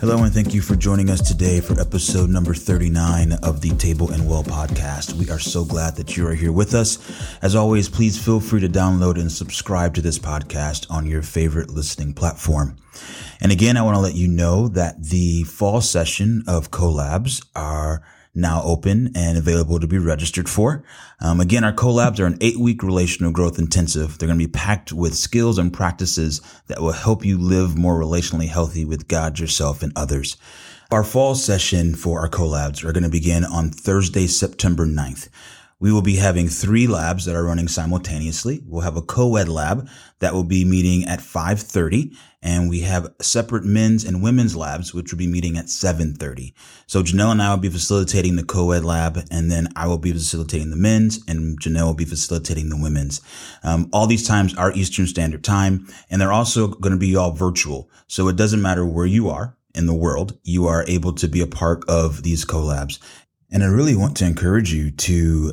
Hello, and thank you for joining us today for episode number 39 of the Table and Well podcast. We are so glad that you are here with us. As always, please feel free to download and subscribe to this podcast on your favorite listening platform. And again, I want to let you know that the fall session of collabs are now open and available to be registered for. Um, again, our collabs are an eight week relational growth intensive. They're going to be packed with skills and practices that will help you live more relationally healthy with God, yourself, and others. Our fall session for our collabs are going to begin on Thursday, September 9th. We will be having three labs that are running simultaneously. We'll have a co-ed lab that will be meeting at 5:30 and we have separate men's and women's labs which will be meeting at 7:30. So Janelle and I will be facilitating the co-ed lab and then I will be facilitating the men's and Janelle will be facilitating the women's. Um, all these times are Eastern Standard Time and they're also going to be all virtual. So it doesn't matter where you are in the world, you are able to be a part of these collabs. And I really want to encourage you to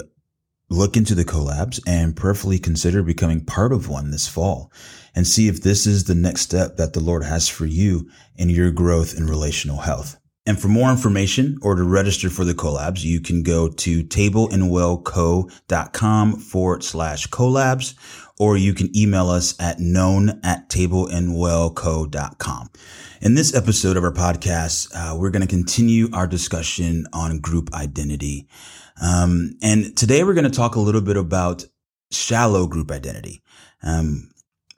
look into the collabs and prayerfully consider becoming part of one this fall and see if this is the next step that the Lord has for you in your growth in relational health. And for more information or to register for the collabs, you can go to tableandwellco.com forward slash collabs, or you can email us at known at tableandwellco.com. In this episode of our podcast, uh, we're going to continue our discussion on group identity. Um, and today we're going to talk a little bit about shallow group identity, um,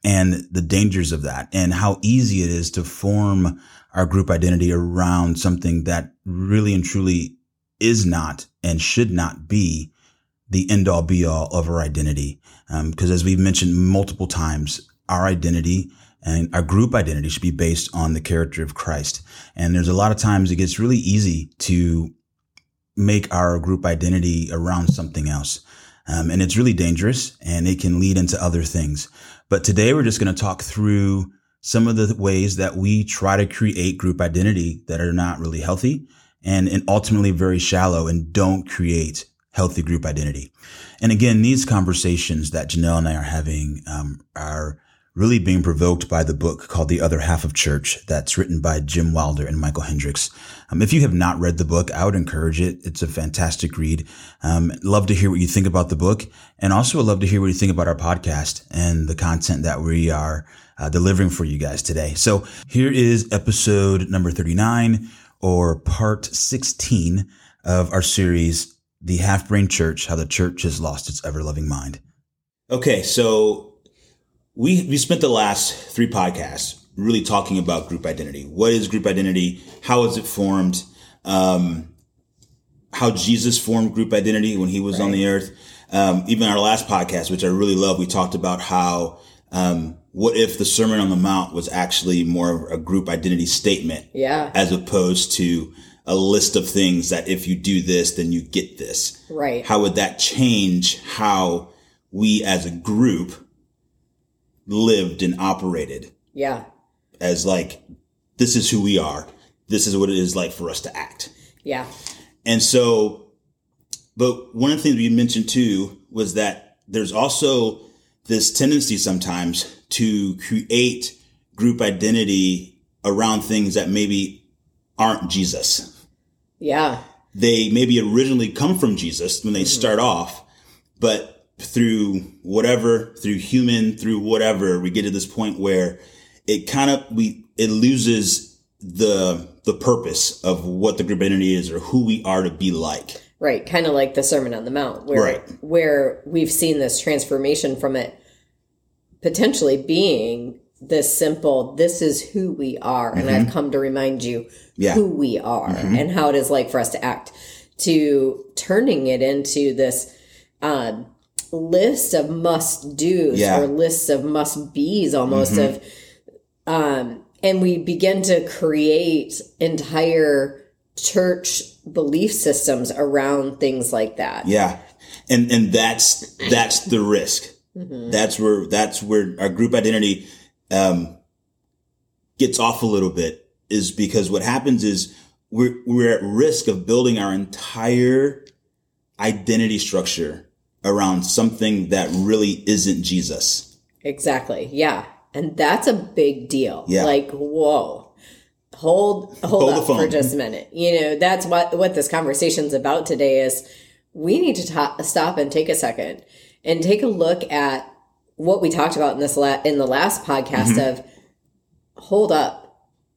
and the dangers of that and how easy it is to form our group identity around something that really and truly is not and should not be the end all be all of our identity. Um because um, as we've mentioned multiple times, our identity and our group identity should be based on the character of Christ. And there's a lot of times it gets really easy to make our group identity around something else. Um, and it's really dangerous and it can lead into other things. But today we're just going to talk through some of the ways that we try to create group identity that are not really healthy and, and ultimately very shallow and don't create healthy group identity. And again, these conversations that Janelle and I are having um, are really being provoked by the book called The Other Half of Church that's written by Jim Wilder and Michael Hendricks. Um, if you have not read the book, I would encourage it. It's a fantastic read. Um, love to hear what you think about the book. And also love to hear what you think about our podcast and the content that we are uh, delivering for you guys today. So here is episode number 39 or part 16 of our series, The Half Brain Church, How the Church Has Lost Its Ever Loving Mind. Okay, so we we spent the last three podcasts really talking about group identity. What is group identity? How is it formed? Um, how Jesus formed group identity when he was right. on the earth. Um, even our last podcast, which I really love, we talked about how um, what if the Sermon on the Mount was actually more of a group identity statement, yeah, as opposed to a list of things that if you do this, then you get this. Right. How would that change how we as a group lived and operated. Yeah. As like, this is who we are. This is what it is like for us to act. Yeah. And so, but one of the things we mentioned too was that there's also this tendency sometimes to create group identity around things that maybe aren't Jesus. Yeah. They maybe originally come from Jesus when they mm-hmm. start off, but through whatever, through human, through whatever, we get to this point where it kind of, we, it loses the, the purpose of what the group identity is or who we are to be like. Right. Kind of like the Sermon on the Mount, where, right. where we've seen this transformation from it potentially being this simple, this is who we are. Mm-hmm. And I've mm-hmm. come to remind you yeah. who we are mm-hmm. and how it is like for us to act to turning it into this, um, list of must do's yeah. or lists of must be's almost mm-hmm. of um and we begin to create entire church belief systems around things like that. Yeah. And and that's that's the risk. Mm-hmm. That's where that's where our group identity um, gets off a little bit is because what happens is we're we're at risk of building our entire identity structure around something that really isn't Jesus. Exactly. Yeah. And that's a big deal. Yeah. Like, whoa hold hold, hold up for just a minute. You know, that's what what this conversation's about today is we need to ta- stop and take a second and take a look at what we talked about in this la- in the last podcast mm-hmm. of hold up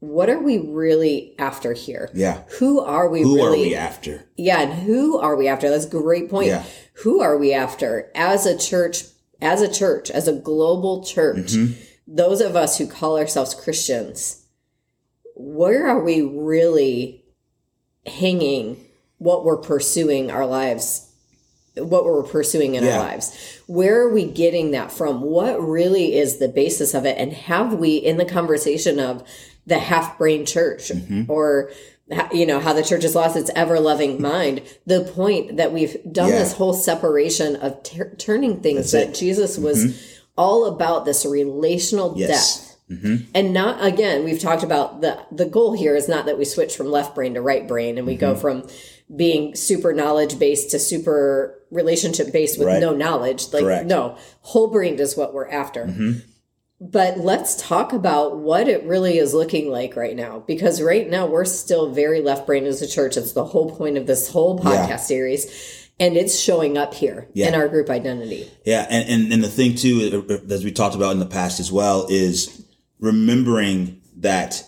what are we really after here? Yeah. Who are we who really are we after? Yeah, and who are we after? That's a great point. Yeah. Who are we after as a church, as a church, as a global church? Mm-hmm. Those of us who call ourselves Christians, where are we really hanging what we're pursuing our lives what we're pursuing in yeah. our lives where are we getting that from what really is the basis of it and have we in the conversation of the half brain church mm-hmm. or you know how the church has lost its ever loving mind the point that we've done yeah. this whole separation of ter- turning things That's that it. jesus was mm-hmm. all about this relational yes. depth Mm-hmm. And not again, we've talked about the the goal here is not that we switch from left brain to right brain and we mm-hmm. go from being super knowledge based to super relationship based with right. no knowledge. Like Correct. no, whole brain is what we're after. Mm-hmm. But let's talk about what it really is looking like right now because right now we're still very left brain as a church. It's the whole point of this whole podcast yeah. series and it's showing up here yeah. in our group identity. Yeah, and, and and the thing too, uh, as we talked about in the past as well, is remembering that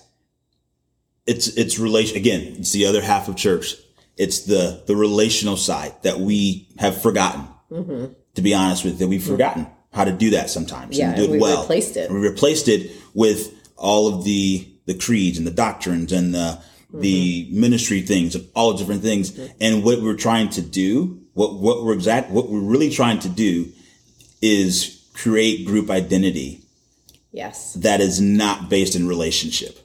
it's it's relation again it's the other half of church it's the the relational side that we have forgotten mm-hmm. to be honest with that we've mm-hmm. forgotten how to do that sometimes yeah, and do and it we well replaced it we replaced it with all of the the creeds and the doctrines and the mm-hmm. the ministry things and all different things mm-hmm. and what we're trying to do what what we're exact what we're really trying to do is create group identity Yes. That is not based in relationship.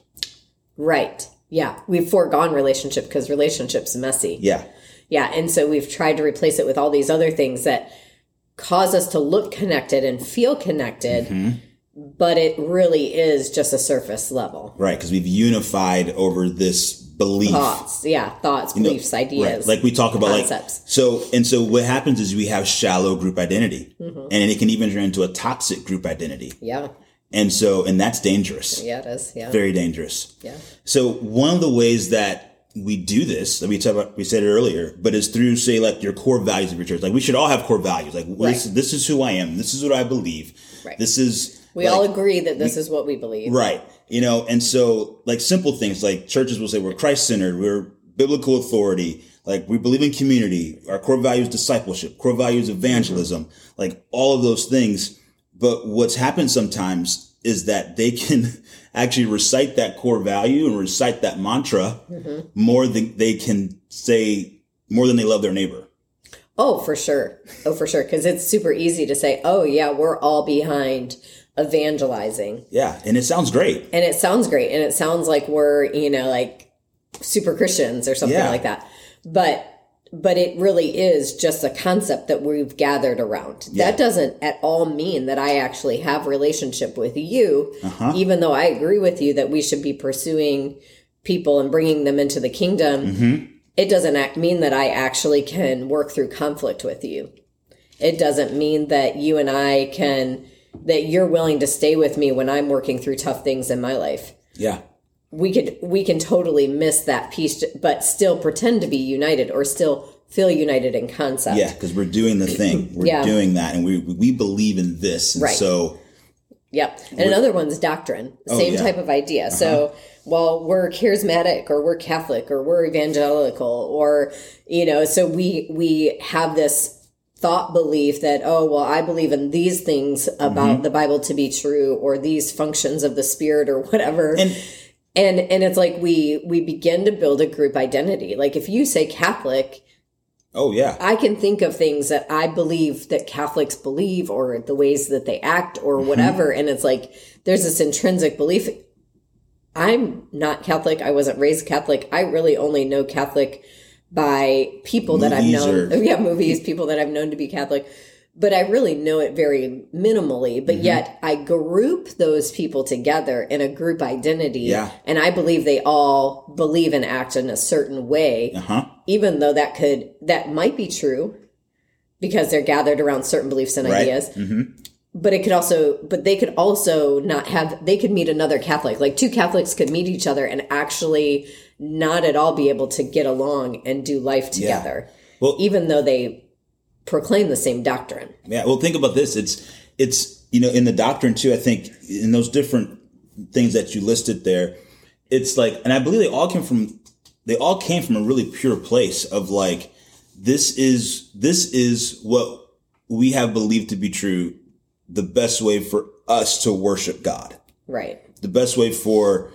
Right. Yeah. We've foregone relationship because relationship's messy. Yeah. Yeah. And so we've tried to replace it with all these other things that cause us to look connected and feel connected. Mm-hmm. But it really is just a surface level. Right. Because we've unified over this belief. Thoughts. Yeah. Thoughts, you beliefs, know, ideas. Right. Like we talk about concepts. like, so, and so what happens is we have shallow group identity mm-hmm. and it can even turn into a toxic group identity. Yeah. And so, and that's dangerous. Yeah, it is. Yeah. Very dangerous. Yeah. So one of the ways that we do this, that we talk about, we said it earlier, but it's through say like your core values of your church. Like we should all have core values. Like right. this, this is who I am. This is what I believe. Right. This is. We like, all agree that this we, is what we believe. Right. You know, and so like simple things like churches will say we're Christ centered. We're biblical authority. Like we believe in community. Our core values discipleship. Core values evangelism. Mm-hmm. Like all of those things but what's happened sometimes is that they can actually recite that core value and recite that mantra mm-hmm. more than they can say more than they love their neighbor. Oh, for sure. Oh, for sure. Because it's super easy to say, oh, yeah, we're all behind evangelizing. Yeah. And it sounds great. And it sounds great. And it sounds like we're, you know, like super Christians or something yeah. like that. But but it really is just a concept that we've gathered around. Yeah. That doesn't at all mean that I actually have relationship with you, uh-huh. even though I agree with you that we should be pursuing people and bringing them into the kingdom. Mm-hmm. It doesn't mean that I actually can work through conflict with you. It doesn't mean that you and I can that you're willing to stay with me when I'm working through tough things in my life. Yeah we could we can totally miss that piece but still pretend to be united or still feel united in concept yeah because we're doing the thing we're yeah. doing that and we we believe in this and right. so yep and another one's doctrine oh, same yeah. type of idea uh-huh. so well we're charismatic or we're catholic or we're evangelical or you know so we we have this thought belief that oh well i believe in these things about mm-hmm. the bible to be true or these functions of the spirit or whatever and and and it's like we we begin to build a group identity like if you say catholic oh yeah i can think of things that i believe that catholics believe or the ways that they act or mm-hmm. whatever and it's like there's this intrinsic belief I'm not Catholic. I wasn't raised Catholic. I really only know Catholic by people that I've known. or- yeah, movies, people that I've known to be Catholic. But I really know it very minimally. But yet I group those people together in a group identity. Yeah. And I believe they all believe and act in a certain way Uh huh. even though that could that might be true because they're gathered around certain beliefs and Right. ideas hmm but it could also but they could also not have they could meet another catholic like two catholics could meet each other and actually not at all be able to get along and do life together Well- even though they proclaim the same doctrine Yeah. Well, think about this. It's it's you know in the doctrine too. I think in those different things that you listed there, it's like, and I believe they all came from they all came from a really pure place of like this is this is what we have believed to be true. The best way for us to worship God. right The best way for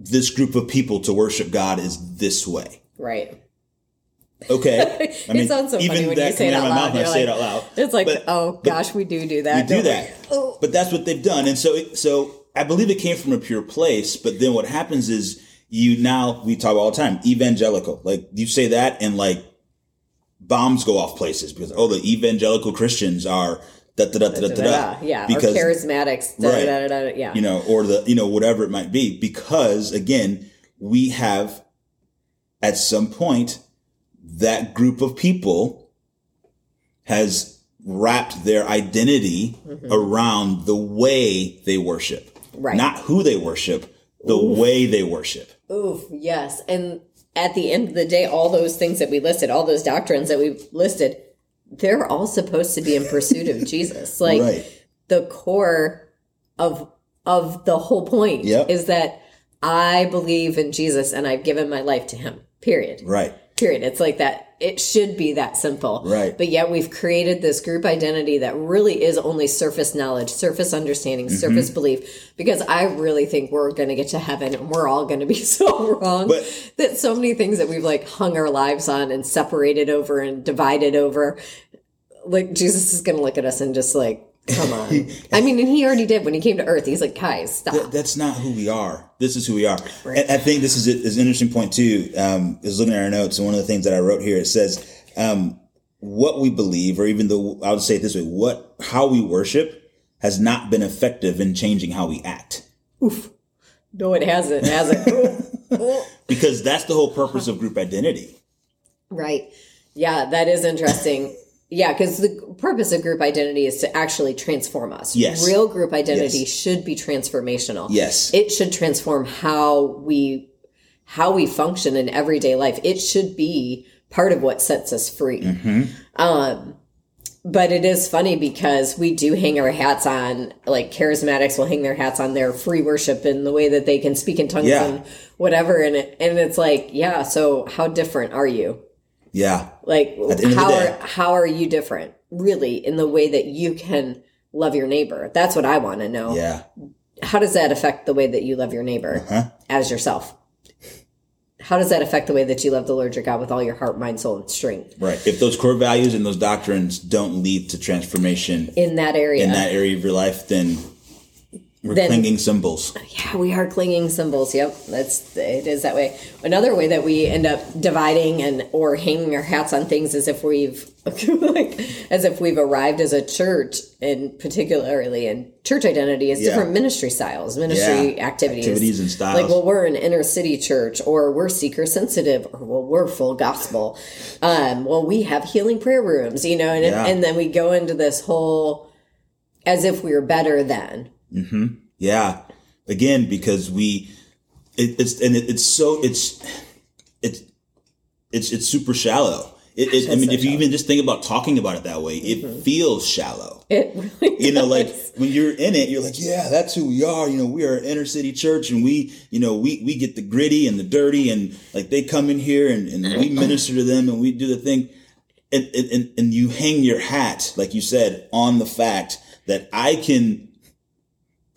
this group of people to worship God is this way. right Okay. It sounds so funny when you say it out loud. mouth I You're say it out loud. it's like But- oh gosh we do do that we do that. Oh. But that's what they've done. And so, it, so I believe it came from a pure place. But then what happens is you now, we talk all the time, evangelical. Like you say that and like bombs go off places because, oh, the evangelical Christians are da da da da da da. Da-da-da. yeah Because, or charismatics Right. da, da, da, da, yeah you know, or the, you know, whatever it might be. Because again, we have at some point that group of people has wrapped their identity around the way they worship. Mm-hmm. Right. Not who they worship, the way they worship. Oof, yes. And at the end of the day, all those things that we listed, all those doctrines that we've listed, they're all supposed to be in pursuit of Jesus. Like right. the core of of the whole point Yep. is that I believe in Jesus and I've given my life to him. Period. Right. Period. It's like that. It should be that simple. Right. But yet we've created this group identity that really is only surface knowledge, surface understanding, Mm-hmm. surface belief. Because I really think we're going to get to heaven and we're all going to be so wrong But- that so many things that we've like hung our lives on and separated over and divided over, like Jesus is going to look at us and just like, come on. I mean, and he already did when he came to earth. He's like, guys, stop. Th- that's not who we are. This is who we are. And I think this is, is an interesting point too. Um, is looking at our notes, and one of the things that I wrote here it says um, what we believe, or even though I would say it this way, what how we worship has not been effective in changing how we act, Oof. no, it hasn't. It hasn't. because that's the whole purpose of group identity. Right. Yeah, that is interesting. Yeah, because the purpose of group identity is to actually transform us. Yes. Real group identity Yes. should be transformational. Yes. It should transform how we how we function in everyday life. It should be part of what sets us free. Mm-hmm. Um but it is funny because we do hang our hats on like charismatics will hang their hats on their free worship and the way that they can speak in tongues Yeah. and whatever and it, and it's like yeah so how different are you Yeah. like the end of the how are how are you different really in the way that you can love your neighbor that's what i want to know Yeah. how does that affect the way that you love your neighbor Uh-huh. as yourself how does that affect the way that you love the lord your god with all your heart mind soul and strength Right. If those core values and those doctrines don't lead to transformation in that area in that area of your life, then we're Then- clinging cymbals. yeah we are clinging cymbals yep that's it is that way another way that we end up dividing and or hanging our hats on things is if we've like as if we've arrived as a church and particularly in church identity is Yeah. different ministry styles ministry Yeah. activities Activities and styles. like well we're an inner city church or we're seeker sensitive or well we're full gospel um well we have healing prayer rooms you know and, Yeah. and then we go into this whole as if we are better than Mm-hmm. Yeah. Again, because we, it, it's, and it, it's so, it's, it's, it's, it's super shallow. It, it, I mean, so if you shallow. even just think about talking about it that way, it mm-hmm. feels shallow. it really You know, like when you're in it, you're like, yeah, that's who we are. You know, we are an inner city church and we, you know, we, we get the gritty and the dirty and like they come in here and, and we minister to them and we do the thing. And, and- and you hang your hat, like you said, on the fact that I can,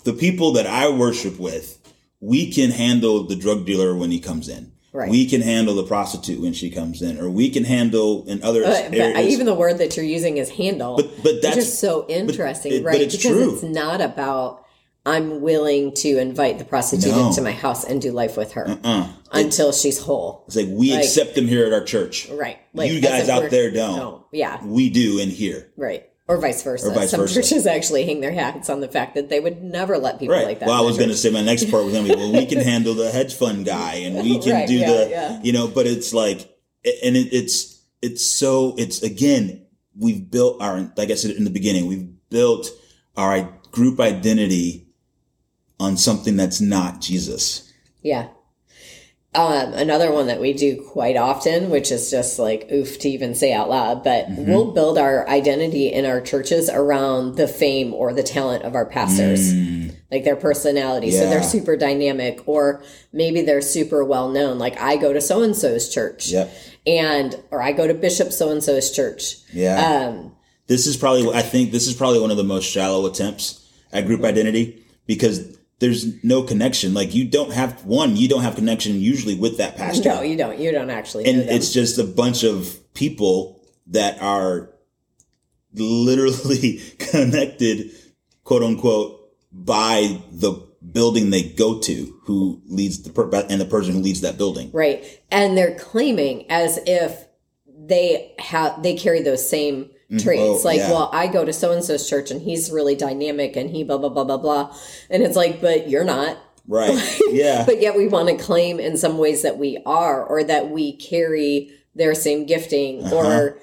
the people that I worship with, we can handle the drug dealer when he comes in. Right. We can handle the prostitute when she comes in, or we can handle in other uh, But, but areas. even the word that you're using is handle. But- but that's- just so interesting, it- but right? it's because true. it's not about I'm willing to invite the prostitute No. into my house and do life with her uh-uh. until she's whole. It's like we Like- accept them here at our church. Right. You guys out there don't. Yeah. We do in here. Right. Or vice versa. Or vice Some versa. churches actually hang their hats on the fact that they would never let people Right. like that. well, I was going to say my next part was going to be, well, we can handle the hedge fund guy and we can Right, do yeah, the, yeah. you know, but it's like, and it, it's, it's so, it's again, we've built our, like I said in the beginning, we've built our group identity on something that's not Jesus. Yeah. Um, another one that we do quite often, which is just like oof to even say out loud, but Mm-hmm. we'll build our identity in our churches around the fame or the talent of our pastors, like their personality. So Mm. They're super dynamic, or maybe they're super well known. Like I go to so and so's church, Yep. and or I go to Bishop so and so's church. Yeah. Um, this is probably I think this is probably one of the most shallow attempts at group identity because there's no connection. Like you don't have one, you don't have connection usually with that pastor. no, you don't. You don't actually. and it's just a bunch of people that are literally connected, quote unquote, by the building they go to, who leads the per- and the person who leads that building. Right. And they're claiming as if they have they carry those same traits. Oh, like, yeah. well, I go to so and so's church and he's really dynamic and he blah blah blah blah blah. And it's like, but you're not. Right? Yeah. But yet we want to claim in some ways that we are or that we carry their same gifting Uh-huh. or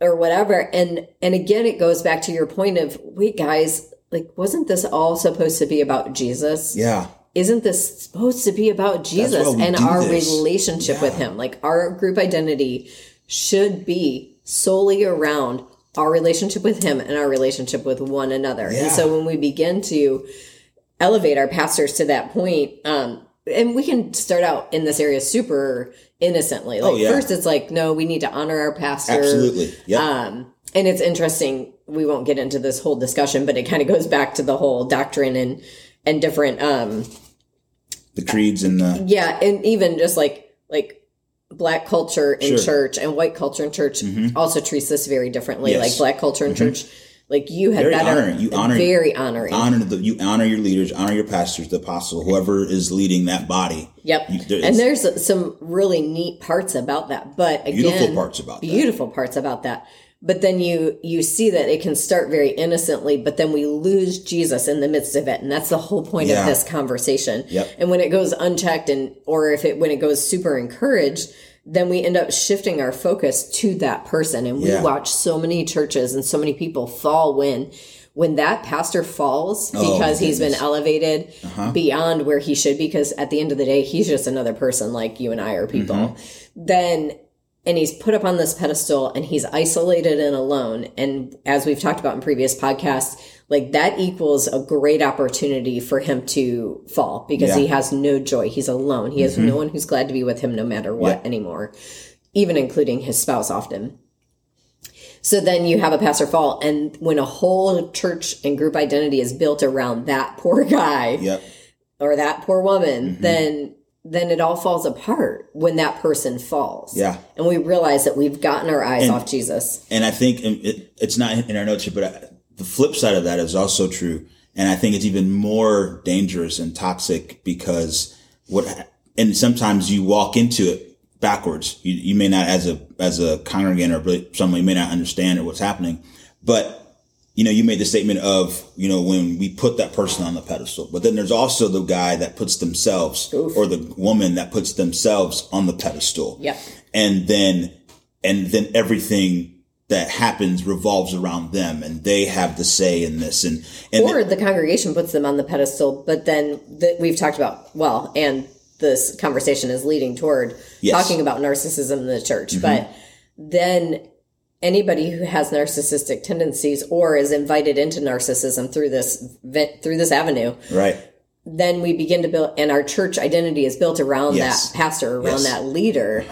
or whatever. And and again it goes back to your point of, wait guys, like wasn't this all supposed to be about Jesus? yeah. isn't this supposed to be about Jesus and our this. relationship with him? Like our group identity should be solely around our relationship with him and our relationship with one another. Yeah. And so when we begin to elevate our pastors to that point, um, and we can start out in this area super innocently. Like Oh, yeah. first it's like, no, we need to honor our pastor. Absolutely. Yeah. Um, and it's interesting. We won't get into this whole discussion, but it kind of goes back to the whole doctrine and and different um the creeds and the yeah and even just like like black culture in Sure. Mm-hmm. church and white culture in church also treats this very differently Yes. like black culture in church like you had Very better honoring. You honor- very honoring honor the you honor your leaders, honor your pastors, the apostle, whoever is leading that body. yep You- there- and there's some really neat parts about that but again Beautiful parts about that. beautiful parts about that but then you you see that it can start very innocently but then we lose jesus in the midst of it and that's the whole point Yeah. of this conversation Yep. and when it goes unchecked and or if it when it goes super encouraged then we end up shifting our focus to that person and we Yeah. watch so many churches and so many people fall when when that pastor falls Oh, because he's been goodness. Uh-huh. elevated beyond where he should be because at the end of the day he's just another person like you and I are people Mm-hmm. then and he's put up on this pedestal and he's isolated and alone and as we've talked about in previous podcasts like that equals a great opportunity for him to fall because Yeah. Mm-hmm. he has no joy he's alone he has no one who's glad to be with him no matter what Yeah. anymore even including his spouse often so then you have a pastor fall and when a whole church and group identity is built around that poor guy Yep. or that poor woman, Mm-hmm. then then it all falls apart when that person falls. Yeah. And we realize that we've gotten our eyes And- off Jesus. And I think it, it's not in our notes here, but I, the flip side of that is also true. And I think it's even more dangerous and toxic because what, and sometimes you walk into it backwards. You, you may not, as a, as a congregant or someone, you may not understand what's happening, but you know, you made the statement of, you know, when we put that person on the pedestal, but then there's also the guy that puts themselves or the woman that puts themselves on the pedestal and then and then everything that happens revolves around them and they have the say in this and and Or the congregation puts them on the pedestal, but then the, we've talked about, well, and this conversation is leading toward Yes. Mm-hmm. talking about narcissism in the church. But then anybody who has narcissistic tendencies or is invited into narcissism through this through this avenue right then we begin to build and our church identity is built around Yes. that pastor around Yes. that leader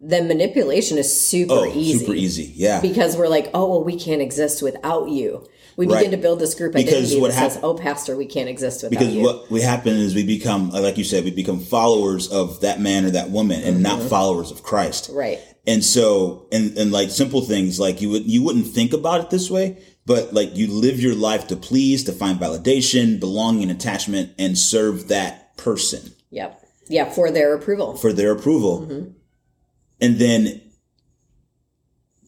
then manipulation is super oh easy super easy yeah because we're like oh well we can't exist without you we Right. begin to build this group Because identity what that says oh pastor we can't exist without because you what we happen is we become like you said we become followers of that man or that woman and not followers of Christ right and so and and like simple things like you would you wouldn't think about it this way but like you live your life to please, to find validation, belonging, attachment, and serve that person. Yep. Yeah, for their approval. For their approval. Mm-hmm. And then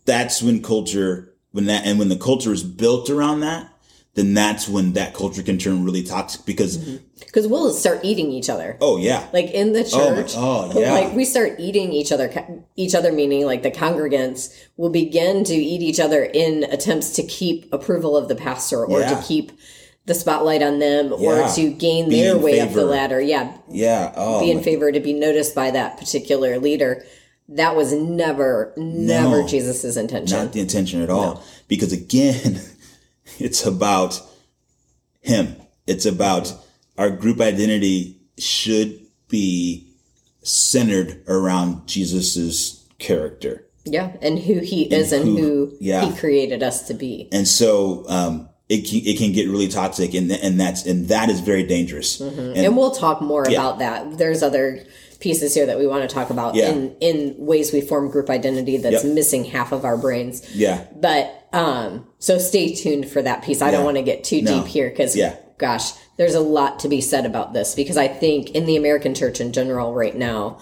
that's when culture, when that, and when the culture is built around that, then that's when that culture can turn really toxic because because mm-hmm. we'll start eating each other. Oh yeah, like in the oh, church. Oh, oh yeah, like we start eating each other. Each other meaning like the congregants will begin to eat each other in attempts to keep approval of the pastor or yeah. to keep the spotlight on them yeah. or to gain be their way favor. up the ladder. Yeah, yeah, oh, be in favor to be noticed by that particular leader. That was never, never no, Jesus's intention. Not the intention at all. No. Because again. It's about him. It's about our group identity should be centered around Jesus's character. Yeah, and who he is and, and who, who yeah. he created us to be. And so um, it can, it can get really toxic, and and that's and that is very dangerous. Mm-hmm. And, and, we'll talk more yeah. about that. There's other pieces here that we want to talk about yeah. in in ways we form group identity that's yep. missing half of our brains. Yeah. But um so stay tuned for that piece. I yeah. don't want to get too no. deep here cuz yeah. gosh, there's a lot to be said about this because I think in the American church in general right now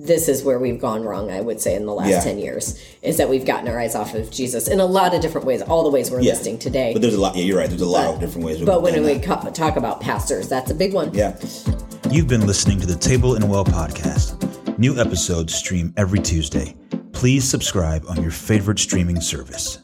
this is where we've gone wrong, I would say, in the last yeah. 10 years, is that we've gotten our eyes off of Jesus in a lot of different ways, all the ways we're yeah. listing today. But there's a lot, yeah, you're right. There's a lot but, of different ways. But when we that. talk about pastors, that's a big one. Yeah. You've been listening to the Table and Well podcast. New episodes stream every Tuesday. Please subscribe on your favorite streaming service.